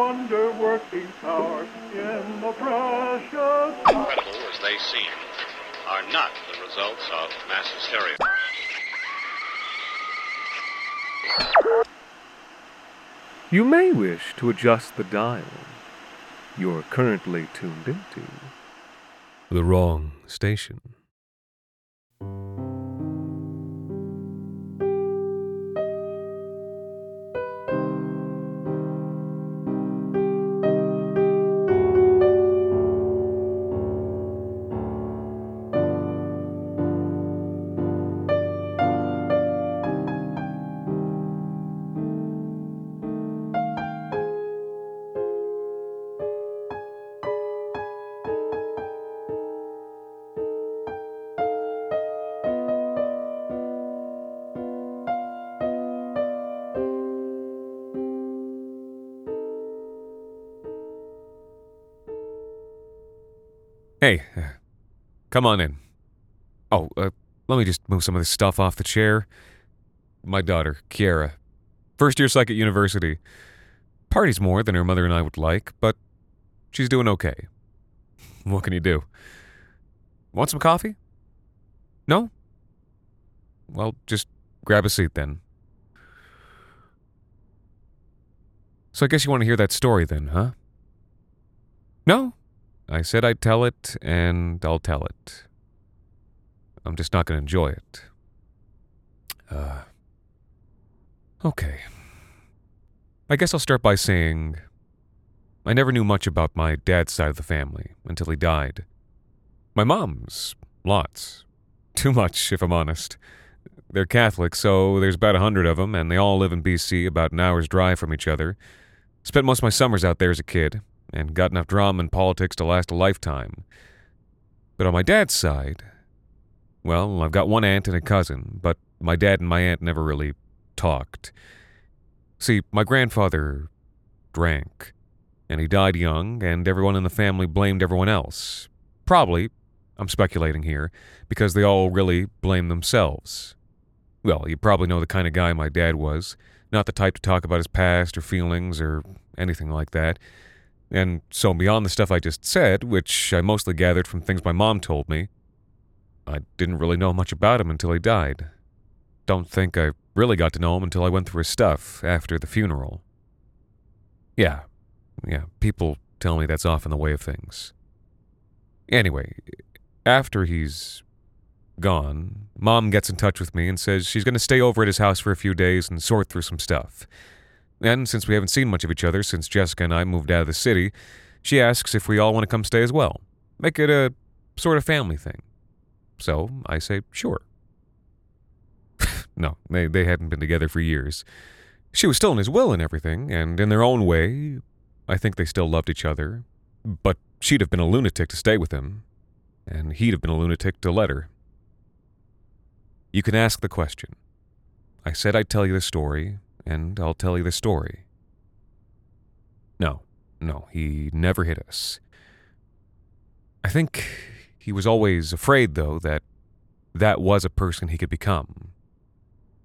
Wonder working power in the precious. Incredible as they seem, are not the results of mass hysteria. You may wish to adjust the dial. You're currently tuned into the wrong station. Hey, come on in. Oh, uh, let me just move some of this stuff off the chair. My daughter, Kiara. First year psych at university. Parties more than her mother and I would like, but she's doing okay. What can you do? Want some coffee? No? Well, just grab a seat then. So I guess you want to hear that story then, huh? No? I said I'd tell it, and I'll tell it. I'm just not going to enjoy it. Uh. Okay. I guess I'll start by saying I never knew much about my dad's side of the family until he died. My mom's, lots. Too much, if I'm honest. They're Catholic, so there's about a hundred of them, and they all live in BC, about an hour's drive from each other. Spent most of my summers out there as a kid, and got enough drama and politics to last a lifetime. But on my dad's side, well, I've got one aunt and a cousin, but my dad and my aunt never really talked. See, my grandfather drank, and he died young, and everyone in the family blamed everyone else. Probably, I'm speculating here, because they all really blamed themselves. Well, you probably know the kind of guy my dad was, not the type to talk about his past or feelings or anything like that. And so, beyond the stuff I just said, which I mostly gathered from things my mom told me, I didn't really know much about him until he died. Don't think I really got to know him until I went through his stuff after the funeral. Yeah, yeah, people tell me that's often the way of things. Anyway, after he's gone, Mom gets in touch with me and says she's going to stay over at his house for a few days and sort through some stuff. And since we haven't seen much of each other since Jessica and I moved out of the city, she asks if we all want to come stay as well. Make it a sort of family thing. So I say, sure. no, they, they hadn't been together for years. She was still in his will and everything, and in their own way, I think they still loved each other. But she'd have been a lunatic to stay with him, and he'd have been a lunatic to let her. You can ask the question. I said I'd tell you the story, and I'll tell you the story. No, no, he never hit us. I think he was always afraid, though, that that was a person he could become.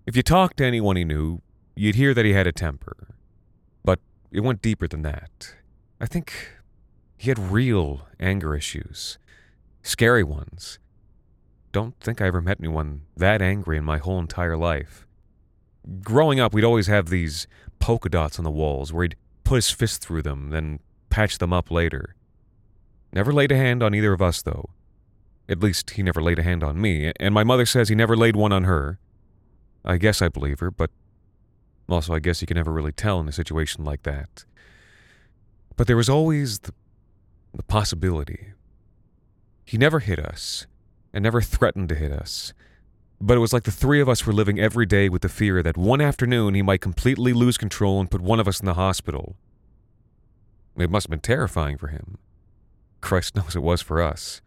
If you talked to anyone he knew, you'd hear that he had a temper. But it went deeper than that. I think he had real anger issues, scary ones. Don't think I ever met anyone that angry in my whole entire life growing up, we'd always have these polka dots on the walls where he'd put his fist through them, then patch them up later. Never laid a hand on either of us, though. At least, he never laid a hand on me, and my mother says he never laid one on her. I guess I believe her, but also I guess you can never really tell in a situation like that. But there was always the, the possibility. He never hit us, and never threatened to hit us, But it was like the three of us were living every day with the fear that one afternoon he might completely lose control and put one of us in the hospital. It must have been terrifying for him. Christ knows it was for us.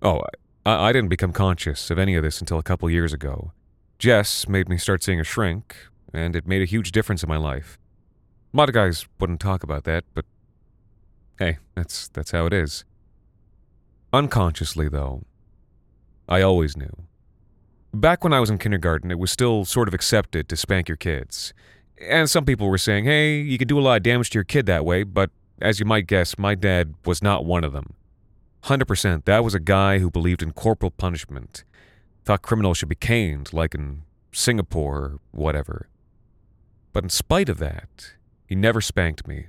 Oh, I, I didn't become conscious of any of this until a couple years ago. Jess made me start seeing a shrink, and it made a huge difference in my life. A lot of guys wouldn't talk about that, but hey, that's that's how it is. Unconsciously, though, I always knew. Back when I was in kindergarten, it was still sort of accepted to spank your kids. And some people were saying, hey, you could do a lot of damage to your kid that way, but as you might guess, my dad was not one of them. 100% that was a guy who believed in corporal punishment, thought criminals should be caned, like in Singapore or whatever. But in spite of that, he never spanked me,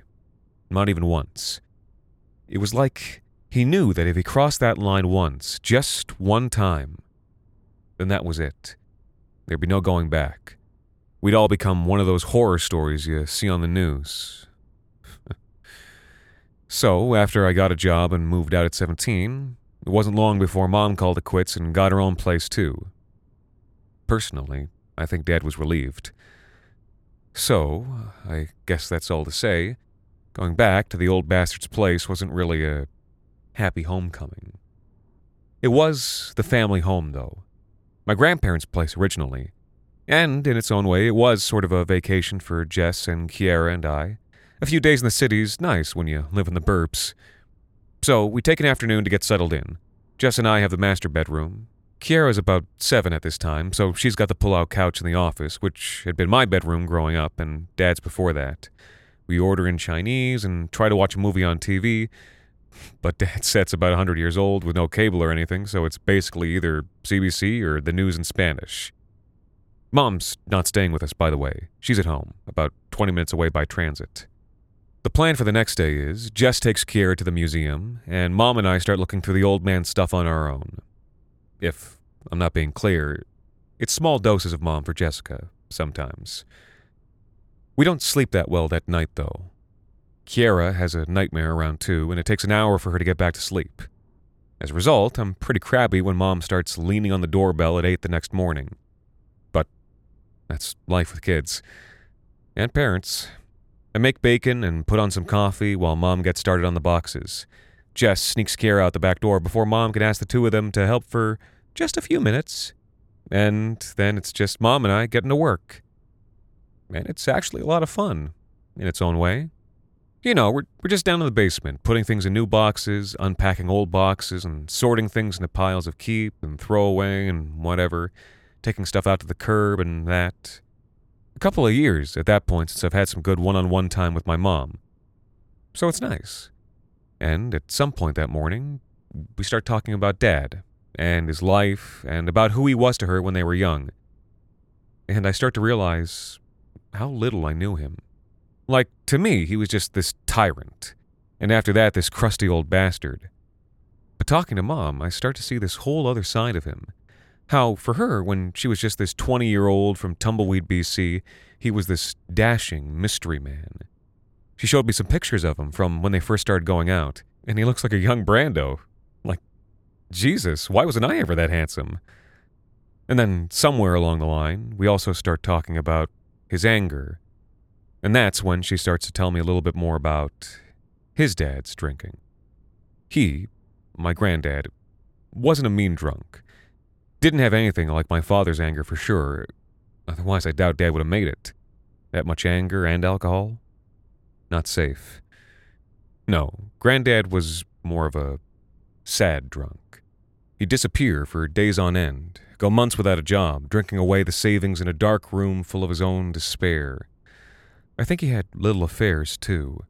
not even once. It was like he knew that if he crossed that line once, just one time, then that was it. There'd be no going back. We'd all become one of those horror stories you see on the news. so, after I got a job and moved out at 17, it wasn't long before mom called it quits and got her own place too. Personally, I think dad was relieved. So, I guess that's all to say. Going back to the old bastard's place wasn't really a happy homecoming. It was the family home, though. My grandparents' place originally. And, in its own way, it was sort of a vacation for Jess and Kiera and I. A few days in the city's nice when you live in the burbs. So, we take an afternoon to get settled in. Jess and I have the master bedroom. Kiera's about seven at this time, so she's got the pull out couch in the office, which had been my bedroom growing up, and Dad's before that. We order in Chinese and try to watch a movie on TV, but Dad's set's about 100 years old with no cable or anything, so it's basically either CBC or the news in Spanish. Mom's not staying with us, by the way. She's at home, about 20 minutes away by transit. The plan for the next day is Jess takes Kiera to the museum, and Mom and I start looking through the old man's stuff on our own. If I'm not being clear, it's small doses of Mom for Jessica, sometimes. We don't sleep that well that night, though. Kiera has a nightmare around 2, and it takes an hour for her to get back to sleep. As a result, I'm pretty crabby when Mom starts leaning on the doorbell at 8 the next morning. But that's life with kids. And parents. I make bacon and put on some coffee while Mom gets started on the boxes. Jess sneaks Kiera out the back door before Mom can ask the two of them to help for just a few minutes. And then it's just Mom and I getting to work and it's actually a lot of fun in its own way. You know, we're, we're just down in the basement, putting things in new boxes, unpacking old boxes, and sorting things into piles of keep and throw away and whatever, taking stuff out to the curb and that. A couple of years at that point since I've had some good one on one time with my mom. So it's nice. And at some point that morning, we start talking about Dad and his life and about who he was to her when they were young. And I start to realize how little I knew him. Like, to me, he was just this tyrant, and after that, this crusty old bastard. But talking to Mom, I start to see this whole other side of him. How, for her, when she was just this 20 year old from Tumbleweed, BC, he was this dashing mystery man. She showed me some pictures of him from when they first started going out, and he looks like a young Brando. Like, Jesus, why wasn't I ever that handsome? And then, somewhere along the line, we also start talking about his anger. And that's when she starts to tell me a little bit more about his dad's drinking. He, my granddad, wasn't a mean drunk. Didn't have anything like my father's anger for sure. Otherwise, I doubt dad would have made it. That much anger and alcohol? Not safe. No, granddad was more of a sad drunk. He'd disappear for days on end, go months without a job, drinking away the savings in a dark room full of his own despair. I think he had little affairs, too.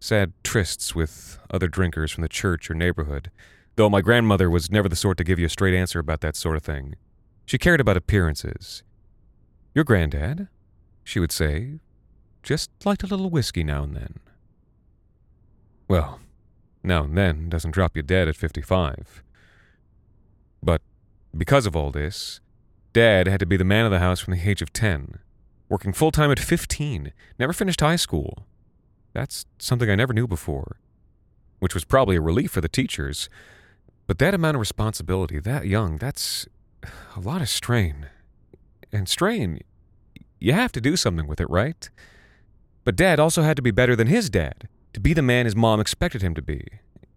Sad trysts with other drinkers from the church or neighborhood, though my grandmother was never the sort to give you a straight answer about that sort of thing. She cared about appearances. Your granddad, she would say, just liked a little whiskey now and then. Well, now and then doesn't drop you dead at 55. But because of all this, Dad had to be the man of the house from the age of 10, working full time at 15, never finished high school. That's something I never knew before, which was probably a relief for the teachers. But that amount of responsibility, that young, that's a lot of strain. And strain, you have to do something with it, right? But Dad also had to be better than his dad, to be the man his mom expected him to be.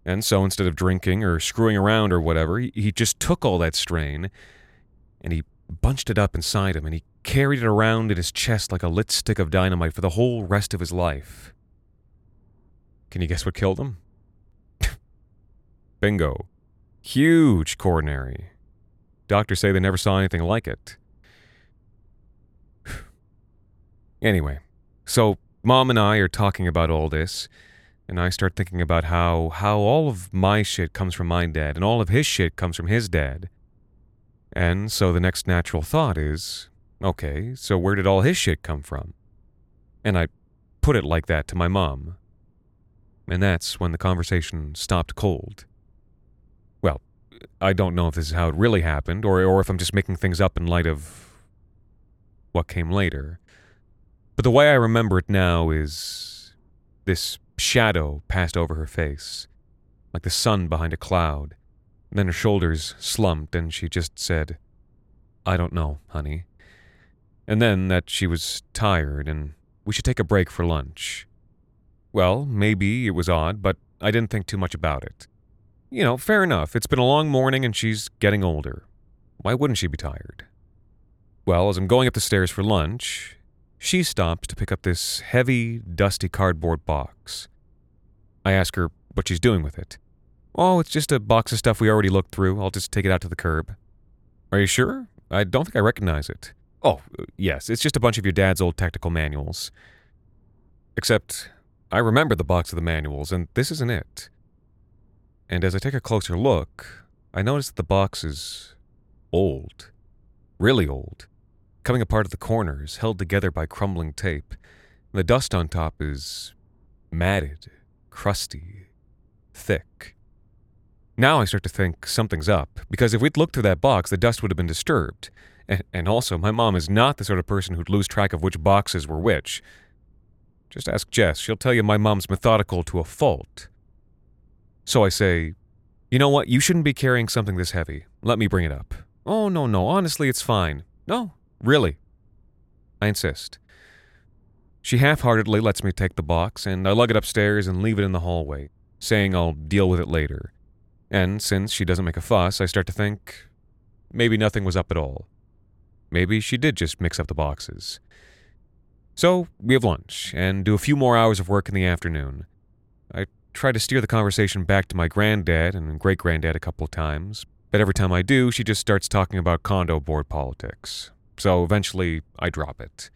And so instead of drinking or screwing around or whatever, he, just took all that strain and he bunched it up inside him and he carried it around in his chest like a lit stick of dynamite for the whole rest of his life. Can you guess what killed him? Bingo. Huge coronary. Doctors say they never saw anything like it. anyway, so mom and I are talking about all this, and I start thinking about how how all of my shit comes from my dad and all of his shit comes from his dad. And so the next natural thought is, okay, so where did all his shit come from? And I put it like that to my mom. And that's when the conversation stopped cold. Well, I don't know if this is how it really happened, or, or if I'm just making things up in light of what came later. But the way I remember it now is this shadow passed over her face, like the sun behind a cloud. And then her shoulders slumped, and she just said, I don't know, honey. And then that she was tired and we should take a break for lunch. Well, maybe it was odd, but I didn't think too much about it. You know, fair enough. It's been a long morning and she's getting older. Why wouldn't she be tired? Well, as I'm going up the stairs for lunch, she stops to pick up this heavy, dusty cardboard box. I ask her what she's doing with it. Oh, it's just a box of stuff we already looked through. I'll just take it out to the curb. Are you sure? I don't think I recognize it. Oh, yes, it's just a bunch of your dad's old technical manuals. Except I remember the box of the manuals, and this isn't it. And as I take a closer look, I notice that the box is old. Really old. Coming apart at the corners, held together by crumbling tape. The dust on top is matted, crusty, thick. Now I start to think something's up, because if we'd looked through that box, the dust would have been disturbed. And, and also, my mom is not the sort of person who'd lose track of which boxes were which. Just ask Jess. She'll tell you my mom's methodical to a fault. So I say, You know what? You shouldn't be carrying something this heavy. Let me bring it up. Oh, no, no. Honestly, it's fine. No, really. I insist. She half heartedly lets me take the box, and I lug it upstairs and leave it in the hallway, saying I'll deal with it later. And since she doesn't make a fuss, I start to think maybe nothing was up at all. Maybe she did just mix up the boxes. So we have lunch and do a few more hours of work in the afternoon. I try to steer the conversation back to my granddad and great granddad a couple of times, but every time I do, she just starts talking about condo board politics. So eventually, I drop it.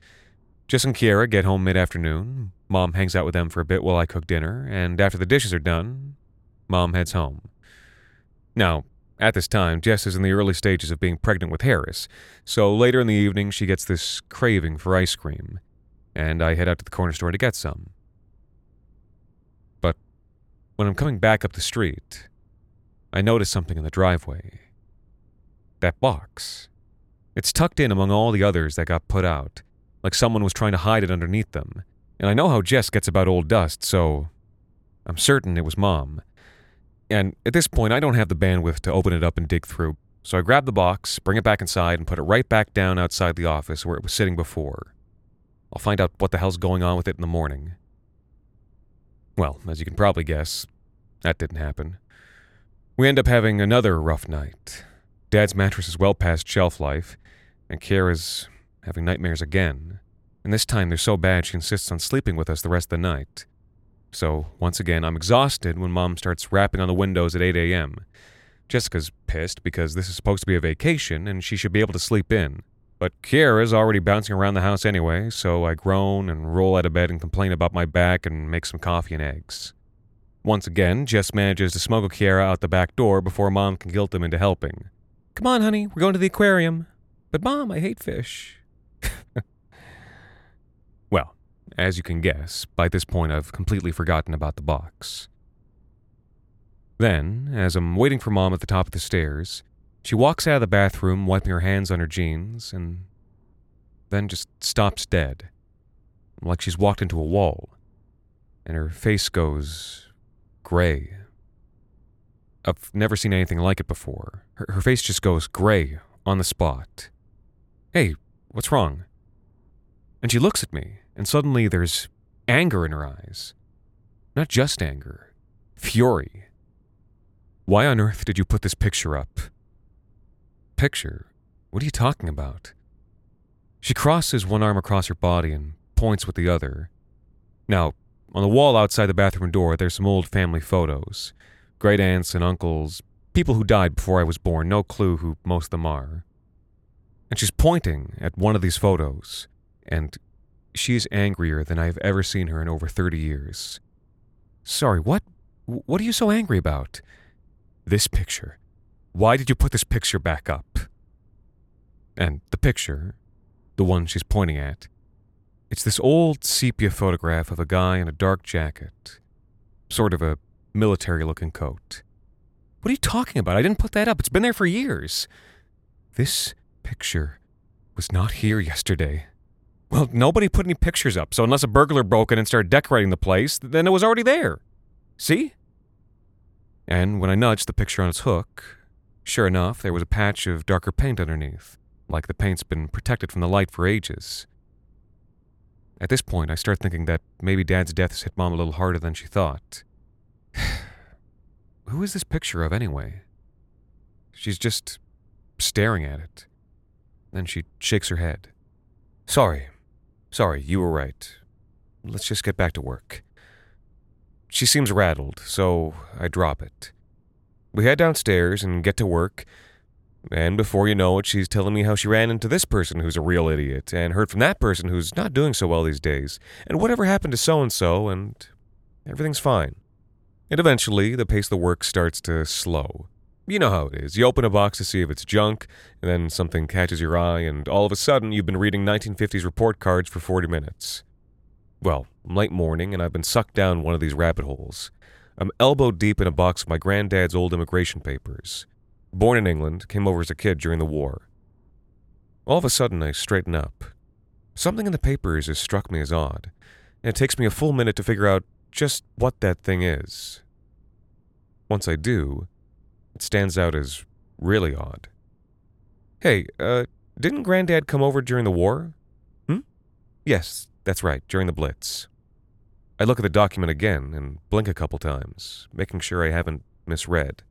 Jess and Kiera get home mid afternoon. Mom hangs out with them for a bit while I cook dinner, and after the dishes are done, Mom heads home. Now, at this time, Jess is in the early stages of being pregnant with Harris, so later in the evening she gets this craving for ice cream and I head out to the corner store to get some. But when I'm coming back up the street, I notice something in the driveway. That box. It's tucked in among all the others that got put out, like someone was trying to hide it underneath them. And I know how Jess gets about old dust, so I'm certain it was Mom. And at this point, I don't have the bandwidth to open it up and dig through, so I grab the box, bring it back inside, and put it right back down outside the office where it was sitting before. I'll find out what the hell's going on with it in the morning. Well, as you can probably guess, that didn't happen. We end up having another rough night. Dad's mattress is well past shelf life, and Kiera's having nightmares again. And this time they're so bad she insists on sleeping with us the rest of the night. So, once again, I'm exhausted when Mom starts rapping on the windows at 8 a.m. Jessica's pissed because this is supposed to be a vacation and she should be able to sleep in. But Kiera's already bouncing around the house anyway, so I groan and roll out of bed and complain about my back and make some coffee and eggs. Once again, Jess manages to smuggle Kiera out the back door before Mom can guilt him into helping. Come on, honey, we're going to the aquarium. But, Mom, I hate fish. as you can guess, by this point I've completely forgotten about the box. Then, as I'm waiting for Mom at the top of the stairs, she walks out of the bathroom, wiping her hands on her jeans, and then just stops dead, like she's walked into a wall, and her face goes gray. I've never seen anything like it before. Her, her face just goes gray, on the spot. Hey, what's wrong? And she looks at me, and suddenly there's anger in her eyes. Not just anger, fury. Why on earth did you put this picture up? Picture? What are you talking about? She crosses one arm across her body and points with the other. Now, on the wall outside the bathroom door, there's some old family photos great aunts and uncles, people who died before I was born, no clue who most of them are. And she's pointing at one of these photos, and she's angrier than I have ever seen her in over 30 years. Sorry, what? What are you so angry about? This picture. Why did you put this picture back up? And the picture, the one she's pointing at, it's this old sepia photograph of a guy in a dark jacket, sort of a military looking coat. What are you talking about? I didn't put that up. It's been there for years. This picture was not here yesterday. Well, nobody put any pictures up, so unless a burglar broke in and started decorating the place, then it was already there. See? And when I nudged the picture on its hook, sure enough, there was a patch of darker paint underneath, like the paint's been protected from the light for ages. At this point, I start thinking that maybe Dad's death has hit Mom a little harder than she thought. Who is this picture of, anyway? She's just staring at it. Then she shakes her head. Sorry. Sorry, you were right. Let's just get back to work. She seems rattled, so I drop it. We head downstairs and get to work, and before you know it, she's telling me how she ran into this person who's a real idiot, and heard from that person who's not doing so well these days, and whatever happened to so and so, and everything's fine. And eventually, the pace of the work starts to slow. You know how it is. You open a box to see if it's junk, and then something catches your eye, and all of a sudden, you've been reading 1950s report cards for 40 minutes. Well, late morning, and I've been sucked down one of these rabbit holes. I'm elbow deep in a box of my granddad's old immigration papers. Born in England, came over as a kid during the war. All of a sudden, I straighten up. Something in the papers has struck me as odd, and it takes me a full minute to figure out just what that thing is. Once I do, stands out as really odd. Hey, uh, didn't Granddad come over during the war? Hmm? Yes, that's right, during the Blitz. I look at the document again and blink a couple times, making sure I haven't misread.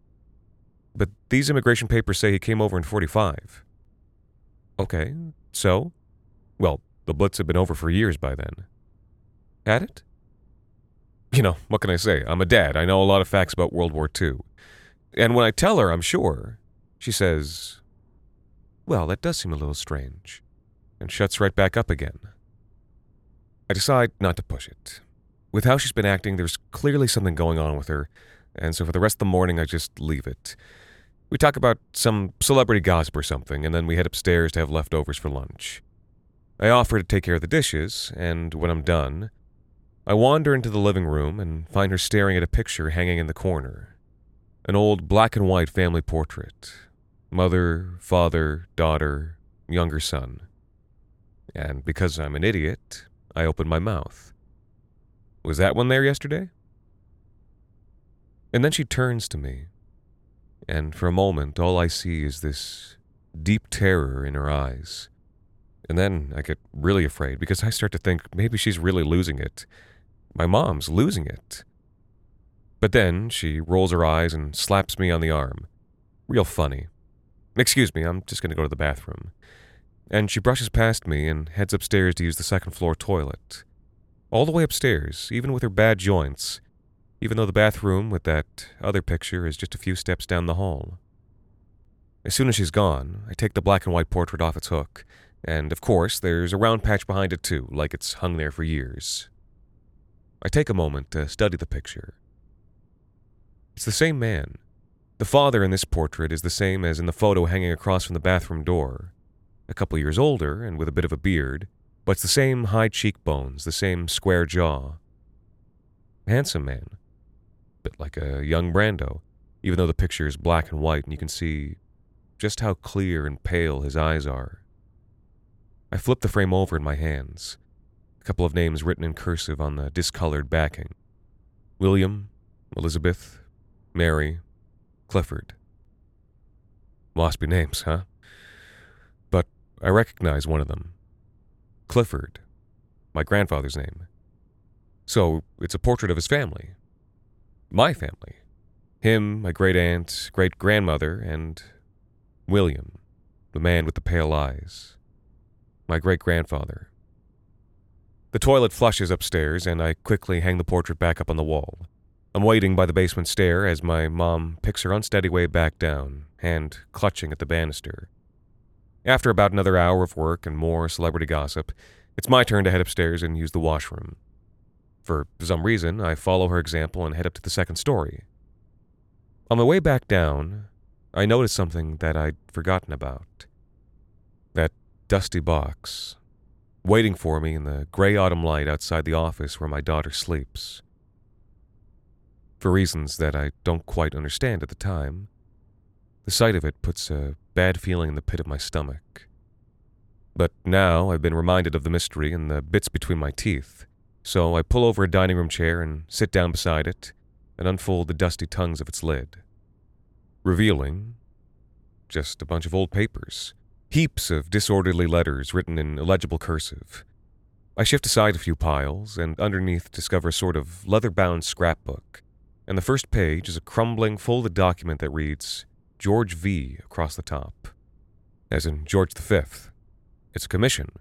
But these immigration papers say he came over in 45. Okay, so? Well, the Blitz had been over for years by then. Had it? You know, what can I say? I'm a dad. I know a lot of facts about World War II. And when I tell her I'm sure, she says, Well, that does seem a little strange, and shuts right back up again. I decide not to push it. With how she's been acting, there's clearly something going on with her, and so for the rest of the morning, I just leave it. We talk about some celebrity gossip or something, and then we head upstairs to have leftovers for lunch. I offer to take care of the dishes, and when I'm done, I wander into the living room and find her staring at a picture hanging in the corner. An old black and white family portrait mother, father, daughter, younger son. And because I'm an idiot, I open my mouth. Was that one there yesterday? And then she turns to me and for a moment all I see is this deep terror in her eyes. And then I get really afraid because I start to think maybe she's really losing it. My mom's losing it. But then she rolls her eyes and slaps me on the arm. Real funny. Excuse me, I'm just going to go to the bathroom. And she brushes past me and heads upstairs to use the second floor toilet. All the way upstairs, even with her bad joints, even though the bathroom with that other picture is just a few steps down the hall. As soon as she's gone, I take the black and white portrait off its hook, and of course, there's a round patch behind it too, like it's hung there for years. I take a moment to study the picture. It's the same man. The father in this portrait is the same as in the photo hanging across from the bathroom door. A couple years older and with a bit of a beard, but it's the same high cheekbones, the same square jaw. Handsome man, A bit like a young Brando, even though the picture is black and white and you can see just how clear and pale his eyes are. I flip the frame over in my hands, a couple of names written in cursive on the discolored backing William, Elizabeth, Mary, Clifford. Waspy names, huh? But I recognize one of them Clifford, my grandfather's name. So it's a portrait of his family. My family. Him, my great aunt, great grandmother, and William, the man with the pale eyes. My great grandfather. The toilet flushes upstairs, and I quickly hang the portrait back up on the wall. I'm waiting by the basement stair as my mom picks her unsteady way back down, hand clutching at the banister. After about another hour of work and more celebrity gossip, it's my turn to head upstairs and use the washroom. For some reason, I follow her example and head up to the second story. On my way back down, I notice something that I'd forgotten about. That dusty box, waiting for me in the gray autumn light outside the office where my daughter sleeps. For reasons that I don't quite understand at the time, the sight of it puts a bad feeling in the pit of my stomach. But now I've been reminded of the mystery and the bits between my teeth, so I pull over a dining room chair and sit down beside it and unfold the dusty tongues of its lid. Revealing just a bunch of old papers, heaps of disorderly letters written in illegible cursive. I shift aside a few piles and underneath discover a sort of leather bound scrapbook, and the first page is a crumbling, folded document that reads George V. across the top, as in George V. It's a commission,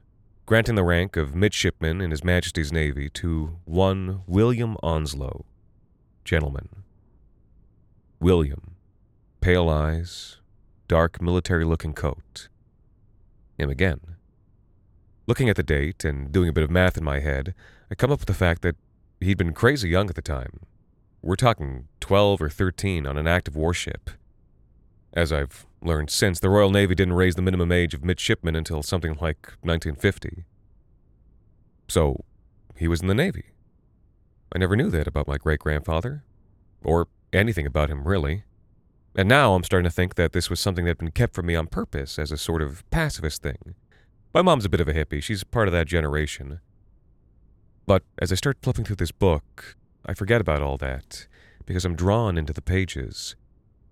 granting the rank of midshipman in His Majesty's Navy to one William Onslow, gentleman. William, pale eyes, dark military looking coat. Him again. Looking at the date and doing a bit of math in my head, I come up with the fact that he'd been crazy young at the time. We're talking 12 or 13 on an active warship. As I've learned since, the Royal Navy didn't raise the minimum age of midshipmen until something like 1950. So, he was in the Navy. I never knew that about my great grandfather, or anything about him, really. And now I'm starting to think that this was something that had been kept from me on purpose as a sort of pacifist thing. My mom's a bit of a hippie, she's part of that generation. But as I start flipping through this book, I forget about all that, because I'm drawn into the pages.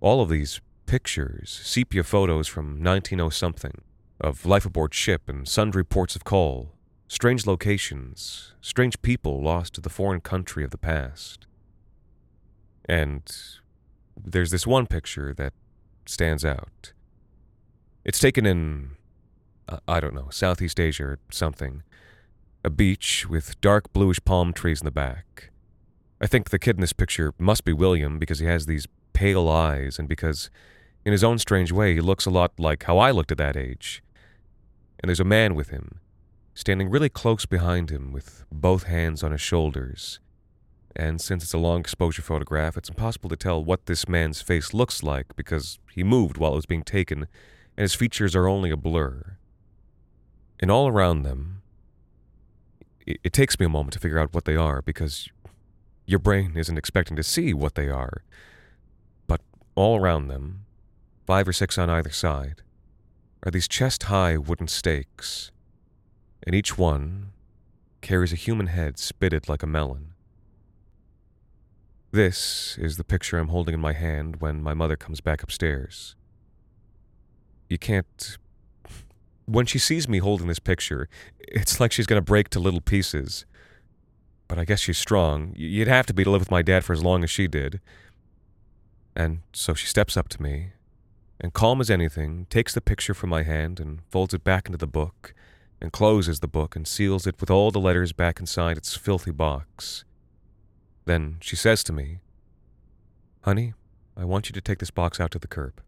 All of these pictures, sepia photos from 1900 something, of life aboard ship and sundry ports of call, strange locations, strange people lost to the foreign country of the past. And there's this one picture that stands out. It's taken in, I don't know, Southeast Asia or something. A beach with dark bluish palm trees in the back. I think the kid in this picture must be William because he has these pale eyes and because in his own strange way, he looks a lot like how I looked at that age. And there's a man with him, standing really close behind him with both hands on his shoulders. And since it's a long exposure photograph, it's impossible to tell what this man's face looks like because he moved while it was being taken, and his features are only a blur. And all around them, it, takes me a moment to figure out what they are because your brain isn't expecting to see what they are. But all around them, five or six on either side, are these chest high wooden stakes, and each one carries a human head spitted like a melon. This is the picture I'm holding in my hand when my mother comes back upstairs. You can't. When she sees me holding this picture, it's like she's going to break to little pieces. But I guess she's strong. You'd have to be to live with my dad for as long as she did. And so she steps up to me and calm as anything, takes the picture from my hand and folds it back into the book, and closes the book and seals it with all the letters back inside its filthy box. Then she says to me, Honey, I want you to take this box out to the curb.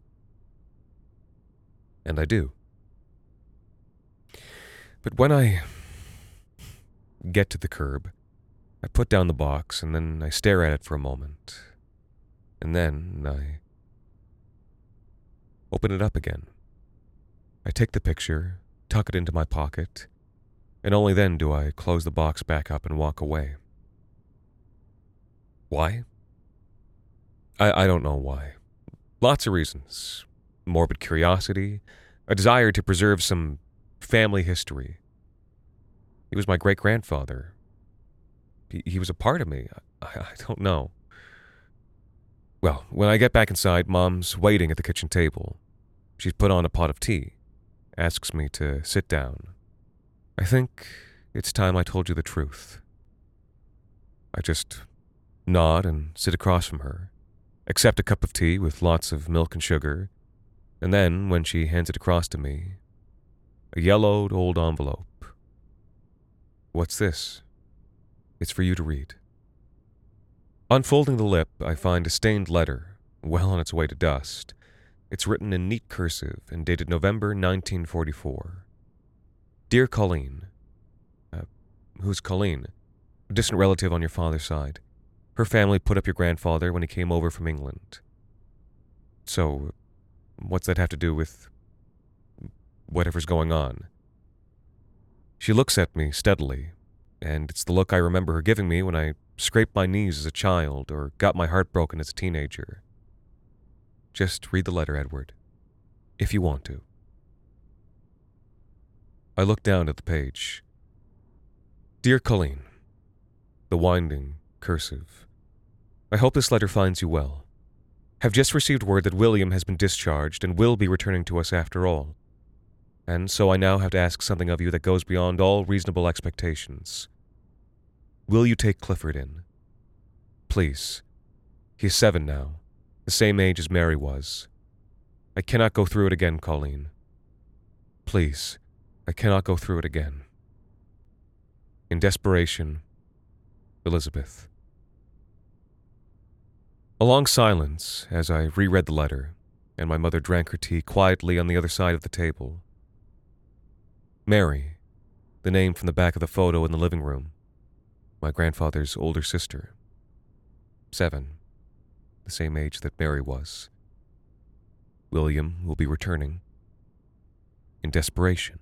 And I do. But when I get to the curb, I put down the box and then I stare at it for a moment. And then I open it up again. I take the picture, tuck it into my pocket, and only then do I close the box back up and walk away. Why? I, I don't know why. Lots of reasons morbid curiosity, a desire to preserve some family history. He was my great grandfather. He, he was a part of me. I, I don't know. Well, when I get back inside, Mom's waiting at the kitchen table. She's put on a pot of tea, asks me to sit down. I think it's time I told you the truth. I just nod and sit across from her, accept a cup of tea with lots of milk and sugar, and then, when she hands it across to me, a yellowed old envelope. What's this? It's for you to read. Unfolding the lip, I find a stained letter, well on its way to dust. It's written in neat cursive and dated November 1944. Dear Colleen, uh, who's Colleen? A distant relative on your father's side. Her family put up your grandfather when he came over from England. So, what's that have to do with whatever's going on? She looks at me steadily, and it's the look I remember her giving me when I scraped my knees as a child or got my heart broken as a teenager. Just read the letter, Edward, if you want to. I looked down at the page. Dear Colleen, the winding cursive. I hope this letter finds you well. Have just received word that William has been discharged and will be returning to us after all. And so I now have to ask something of you that goes beyond all reasonable expectations. Will you take Clifford in? Please. He is seven now, the same age as Mary was. I cannot go through it again, Colleen. Please, I cannot go through it again. In desperation, Elizabeth. A long silence as I reread the letter, and my mother drank her tea quietly on the other side of the table. Mary, the name from the back of the photo in the living room, my grandfather's older sister. Seven, the same age that Mary was. William will be returning. In desperation.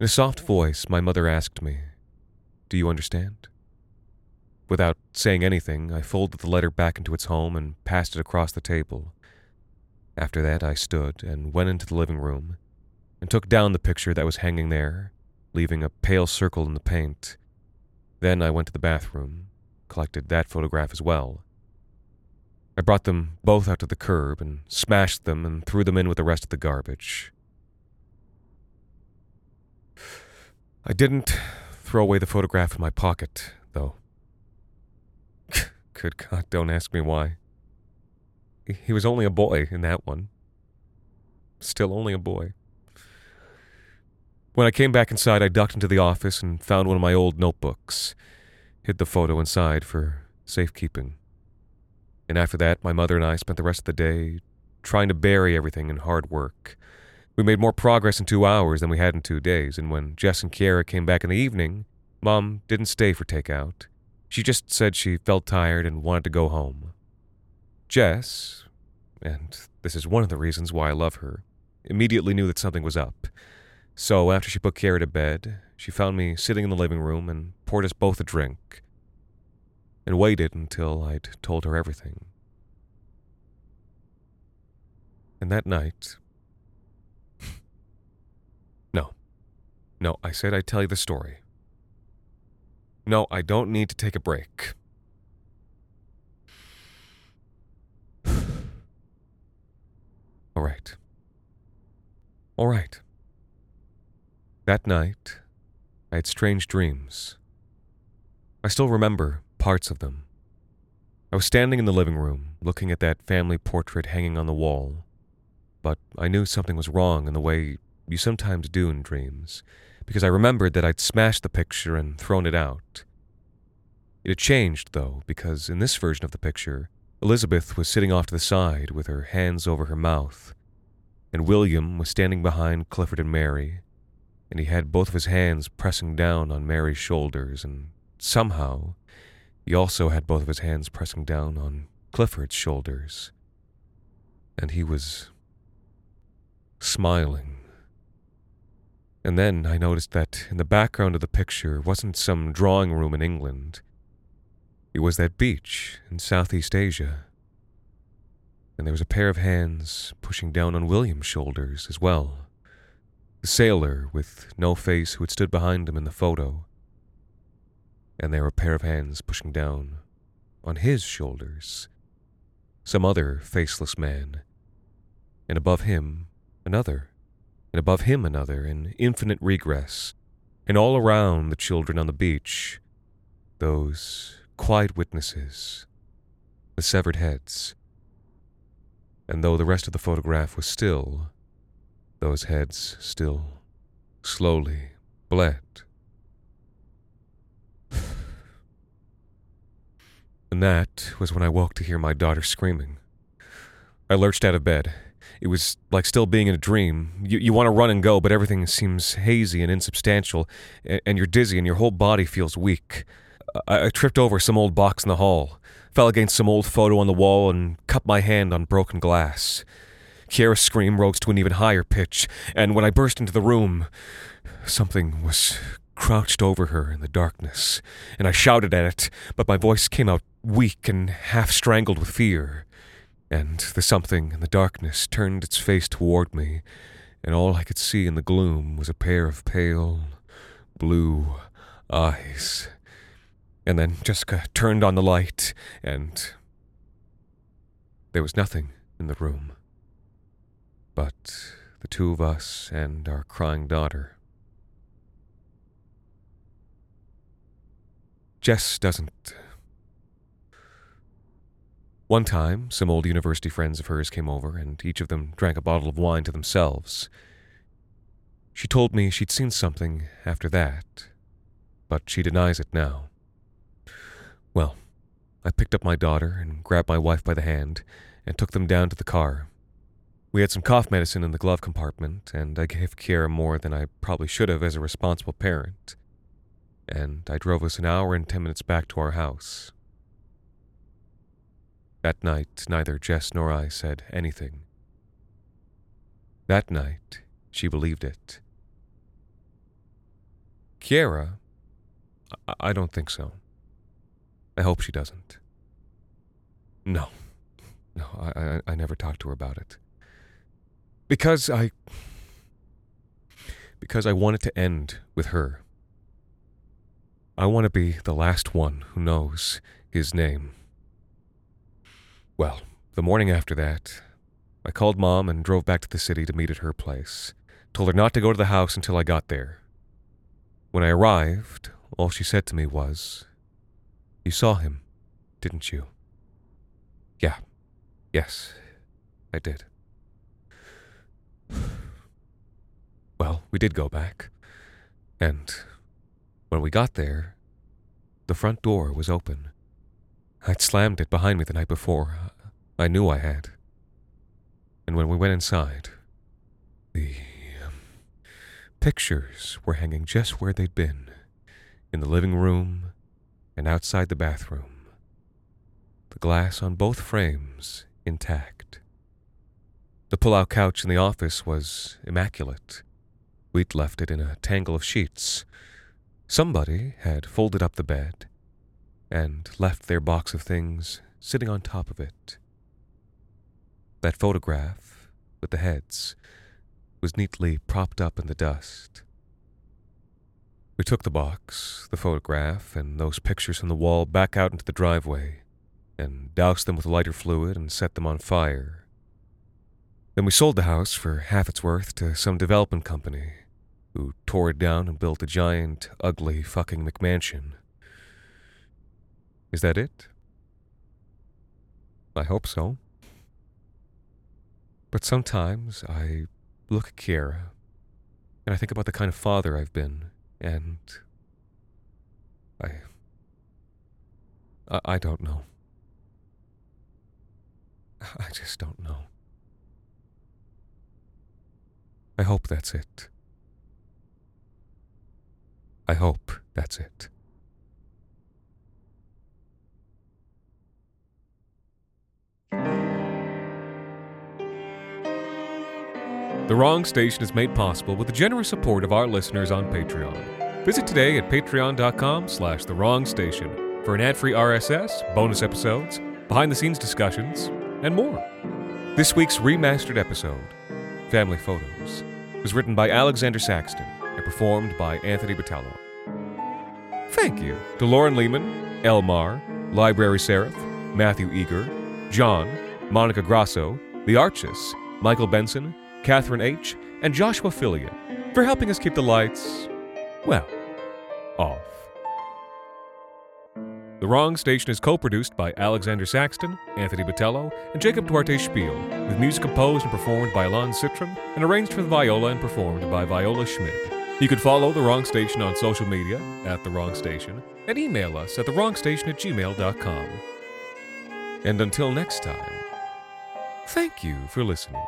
In a soft voice, my mother asked me, Do you understand? Without saying anything, I folded the letter back into its home and passed it across the table. After that, I stood and went into the living room and took down the picture that was hanging there leaving a pale circle in the paint. Then I went to the bathroom, collected that photograph as well. I brought them both out to the curb and smashed them and threw them in with the rest of the garbage. I didn't throw away the photograph in my pocket, though. Good God, don't ask me why. He was only a boy in that one. Still only a boy. When I came back inside, I ducked into the office and found one of my old notebooks, hid the photo inside for safekeeping. And after that, my mother and I spent the rest of the day trying to bury everything in hard work. We made more progress in two hours than we had in two days, and when Jess and Kiera came back in the evening, Mom didn't stay for takeout. She just said she felt tired and wanted to go home. Jess, and this is one of the reasons why I love her, immediately knew that something was up. So after she put Kiera to bed, she found me sitting in the living room and poured us both a drink, and waited until I'd told her everything. And that night. no. No, I said I'd tell you the story. No, I don't need to take a break. All right. All right. That night, I had strange dreams. I still remember parts of them. I was standing in the living room, looking at that family portrait hanging on the wall, but I knew something was wrong in the way you sometimes do in dreams, because I remembered that I'd smashed the picture and thrown it out. It had changed, though, because in this version of the picture, Elizabeth was sitting off to the side with her hands over her mouth, and William was standing behind Clifford and Mary, and he had both of his hands pressing down on Mary's shoulders, and somehow he also had both of his hands pressing down on Clifford's shoulders. And he was smiling. And then I noticed that in the background of the picture wasn't some drawing room in England. It was that beach in Southeast Asia. And there was a pair of hands pushing down on William's shoulders as well. The sailor with no face who had stood behind him in the photo. And there were a pair of hands pushing down on his shoulders. Some other faceless man. And above him, another, and above him another, in infinite regress, and all around the children on the beach, those quiet witnesses, the severed heads. And though the rest of the photograph was still, those heads still slowly bled. And that was when I woke to hear my daughter screaming. I lurched out of bed. It was like still being in a dream. You, you want to run and go, but everything seems hazy and insubstantial, and, and you're dizzy and your whole body feels weak. I, I tripped over some old box in the hall, fell against some old photo on the wall, and cut my hand on broken glass. Kiara's scream rose to an even higher pitch, and when I burst into the room, something was crouched over her in the darkness, and I shouted at it, but my voice came out weak and half strangled with fear. And the something in the darkness turned its face toward me, and all I could see in the gloom was a pair of pale, blue eyes. And then Jessica turned on the light, and there was nothing in the room but the two of us and our crying daughter. Jess doesn't. One time, some old university friends of hers came over, and each of them drank a bottle of wine to themselves. She told me she'd seen something after that, but she denies it now. Well, I picked up my daughter and grabbed my wife by the hand and took them down to the car. We had some cough medicine in the glove compartment, and I gave Kiara more than I probably should have as a responsible parent. And I drove us an hour and ten minutes back to our house. That night, neither Jess nor I said anything. That night, she believed it. Kiara, I, I don't think so. I hope she doesn't. No, no, I, I, I never talked to her about it. Because I. Because I want it to end with her. I want to be the last one who knows his name. Well, the morning after that, I called Mom and drove back to the city to meet at her place. Told her not to go to the house until I got there. When I arrived, all she said to me was, You saw him, didn't you? Yeah. Yes, I did. Well, we did go back. And when we got there, the front door was open. I'd slammed it behind me the night before. I knew I had. And when we went inside, the um, pictures were hanging just where they'd been in the living room and outside the bathroom. The glass on both frames intact. The pull out couch in the office was immaculate. We'd left it in a tangle of sheets. Somebody had folded up the bed and left their box of things sitting on top of it. That photograph, with the heads, was neatly propped up in the dust. We took the box, the photograph, and those pictures from the wall back out into the driveway and doused them with lighter fluid and set them on fire. Then we sold the house for half its worth to some development company who tore it down and built a giant, ugly fucking McMansion. Is that it? I hope so. But sometimes I look at Kiara and I think about the kind of father I've been, and I. I, I don't know. I just don't know. I hope that's it. I hope that's it. The Wrong Station is made possible with the generous support of our listeners on Patreon. Visit today at patreon.com slash the wrong station for an ad-free RSS, bonus episodes, behind-the-scenes discussions, and more. This week's remastered episode, Family Photos, was written by Alexander Saxton and performed by Anthony Botelho. Thank you to Lauren Lehman, Elmar, Library Seraph, Matthew Eager, John, Monica Grasso, The Arches, Michael Benson, Catherine H., and Joshua Fillion for helping us keep the lights, well, off. The Wrong Station is co produced by Alexander Saxton, Anthony Botelho, and Jacob Duarte Spiel, with music composed and performed by Alon Citron and arranged for the viola and performed by Viola Schmidt. You can follow The Wrong Station on social media at The Wrong Station and email us at thewrongstation at gmail.com. And until next time, thank you for listening.